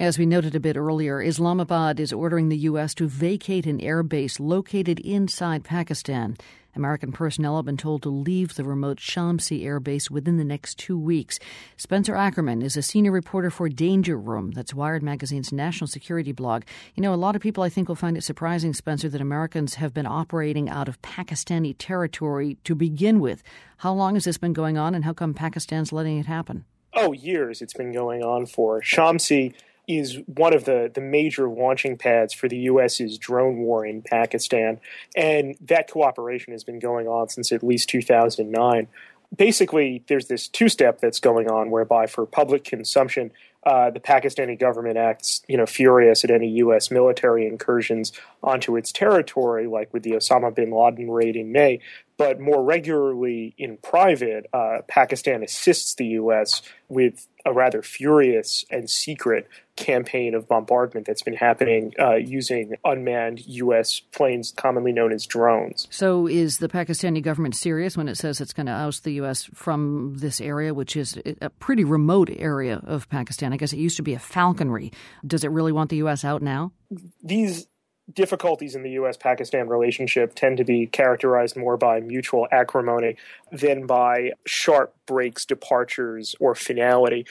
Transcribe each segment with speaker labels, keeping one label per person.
Speaker 1: As we noted a bit earlier, Islamabad is ordering the U.S. to vacate an airbase located inside Pakistan. American personnel have been told to leave the remote Shamsi airbase within the next two weeks. Spencer Ackerman is a senior reporter for Danger Room, that's Wired Magazine's national security blog. You know, a lot of people I think will find it surprising, Spencer, that Americans have been operating out of Pakistani territory to begin with. How long has this been going on, and how come Pakistan's letting it happen?
Speaker 2: Oh, years it's been going on for. Shamsi is one of the, the major launching pads for the U.S.'s drone war in Pakistan. And that cooperation has been going on since at least 2009. Basically, there's this two step that's going on whereby for public consumption, uh, the Pakistani government acts, you know, furious at any U.S. military incursions onto its territory, like with the Osama bin Laden raid in May. But more regularly in private, uh, Pakistan assists the U.S. with a rather furious and secret campaign of bombardment that's been happening uh, using unmanned U.S. planes, commonly known as drones.
Speaker 1: So, is the Pakistani government serious when it says it's going to oust the U.S. from this area, which is a pretty remote area of Pakistan? I guess it used to be a falconry. Does it really want the U.S. out now?
Speaker 2: These difficulties in the U.S. Pakistan relationship tend to be characterized more by mutual acrimony than by sharp breaks, departures, or finality.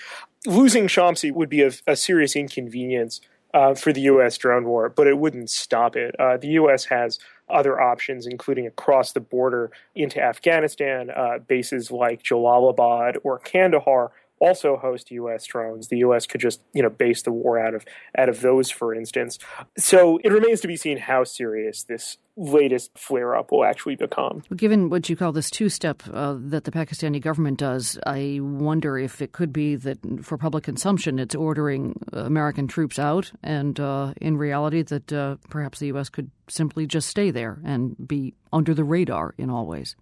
Speaker 2: Losing Shamsi would be a, a serious inconvenience uh, for the U.S. drone war, but it wouldn't stop it. Uh, the U.S. has other options, including across the border into Afghanistan, uh, bases like Jalalabad or Kandahar also host U.S. drones. The U.S. could just you know base the war out of out of those, for instance. So it remains to be seen how serious this latest flare up will actually become.
Speaker 1: Given what you call this two step uh, that the Pakistani government does, I wonder if it could be that for public consumption, it's ordering American troops out, and uh, in reality, that uh, perhaps the U.S. could simply just stay there and be under the radar in all ways.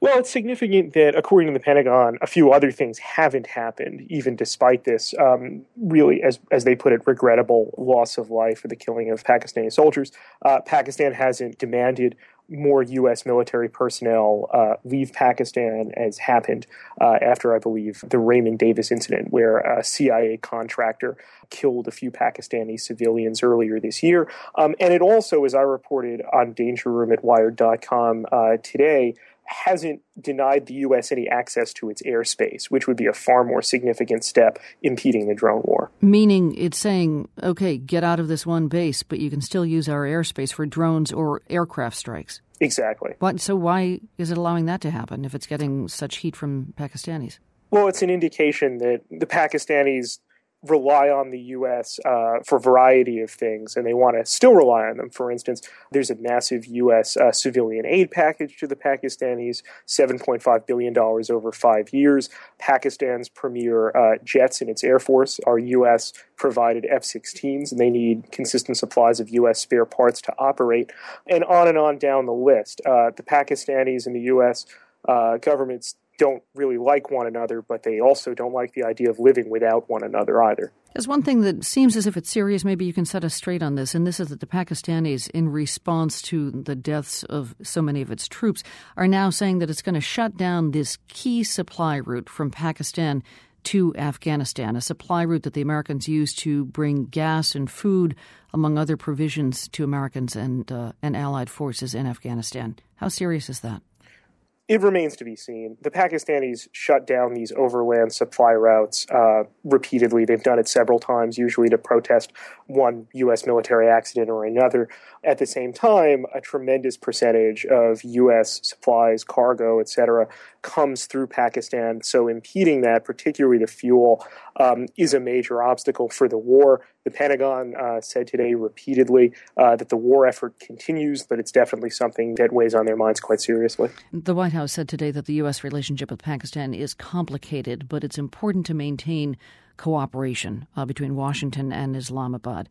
Speaker 2: Well, it's significant that, according to the Pentagon, a few other things haven't happened, even despite this um, really, as as they put it, regrettable loss of life or the killing of Pakistani soldiers. Uh, Pakistan hasn't demanded more U.S. military personnel uh, leave Pakistan, as happened uh, after, I believe, the Raymond Davis incident, where a CIA contractor killed a few Pakistani civilians earlier this year. Um, and it also, as I reported on Danger Room at Wired.com uh, today, hasn't denied the U.S. any access to its airspace, which would be a far more significant step impeding the drone war.
Speaker 1: Meaning it's saying, okay, get out of this one base, but you can still use our airspace for drones or aircraft strikes.
Speaker 2: Exactly.
Speaker 1: What, so why is it allowing that to happen if it's getting such heat from Pakistanis?
Speaker 2: Well, it's an indication that the Pakistanis rely on the U.S. Uh, for a variety of things, and they want to still rely on them. For instance, there's a massive U.S. Uh, civilian aid package to the Pakistanis, $7.5 billion over five years. Pakistan's premier uh, jets in its air force are U.S. provided F 16s, and they need consistent supplies of U.S. spare parts to operate, and on and on down the list. Uh, the Pakistanis and the U.S. Uh, governments don't really like one another, but they also don't like the idea of living without one another either.
Speaker 1: There's one thing that seems as if it's serious. Maybe you can set us straight on this, and this is that the Pakistanis, in response to the deaths of so many of its troops, are now saying that it's going to shut down this key supply route from Pakistan to Afghanistan, a supply route that the Americans use to bring gas and food, among other provisions, to Americans and uh, and allied forces in Afghanistan. How serious is that?
Speaker 2: It remains to be seen. The Pakistanis shut down these overland supply routes uh, repeatedly. They've done it several times, usually to protest one U.S. military accident or another. At the same time, a tremendous percentage of U.S. supplies, cargo, etc., comes through Pakistan. So impeding that, particularly the fuel, um, is a major obstacle for the war. The Pentagon uh, said today repeatedly uh, that the war effort continues, but it's definitely something that weighs on their minds quite seriously.
Speaker 1: The White House said today that the U.S. relationship with Pakistan is complicated, but it's important to maintain cooperation uh, between Washington and Islamabad.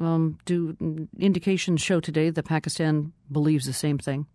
Speaker 1: Um, do indications show today that Pakistan believes the same thing?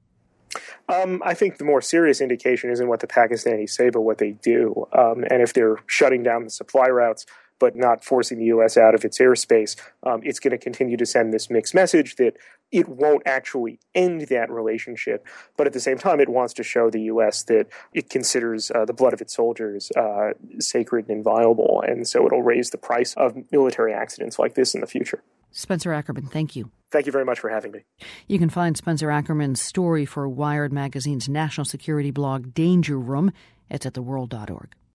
Speaker 2: Um, I think the more serious indication isn't what the Pakistanis say, but what they do. Um, and if they're shutting down the supply routes, but not forcing the U.S. out of its airspace, um, it's going to continue to send this mixed message that it won't actually end that relationship, but at the same time, it wants to show the U.S. that it considers uh, the blood of its soldiers uh, sacred and inviolable, and so it'll raise the price of military accidents like this in the future.
Speaker 1: Spencer Ackerman, thank you.
Speaker 2: Thank you very much for having me.
Speaker 1: You can find Spencer Ackerman's story for Wired Magazine's national security blog Danger Room. It's at theworld.org.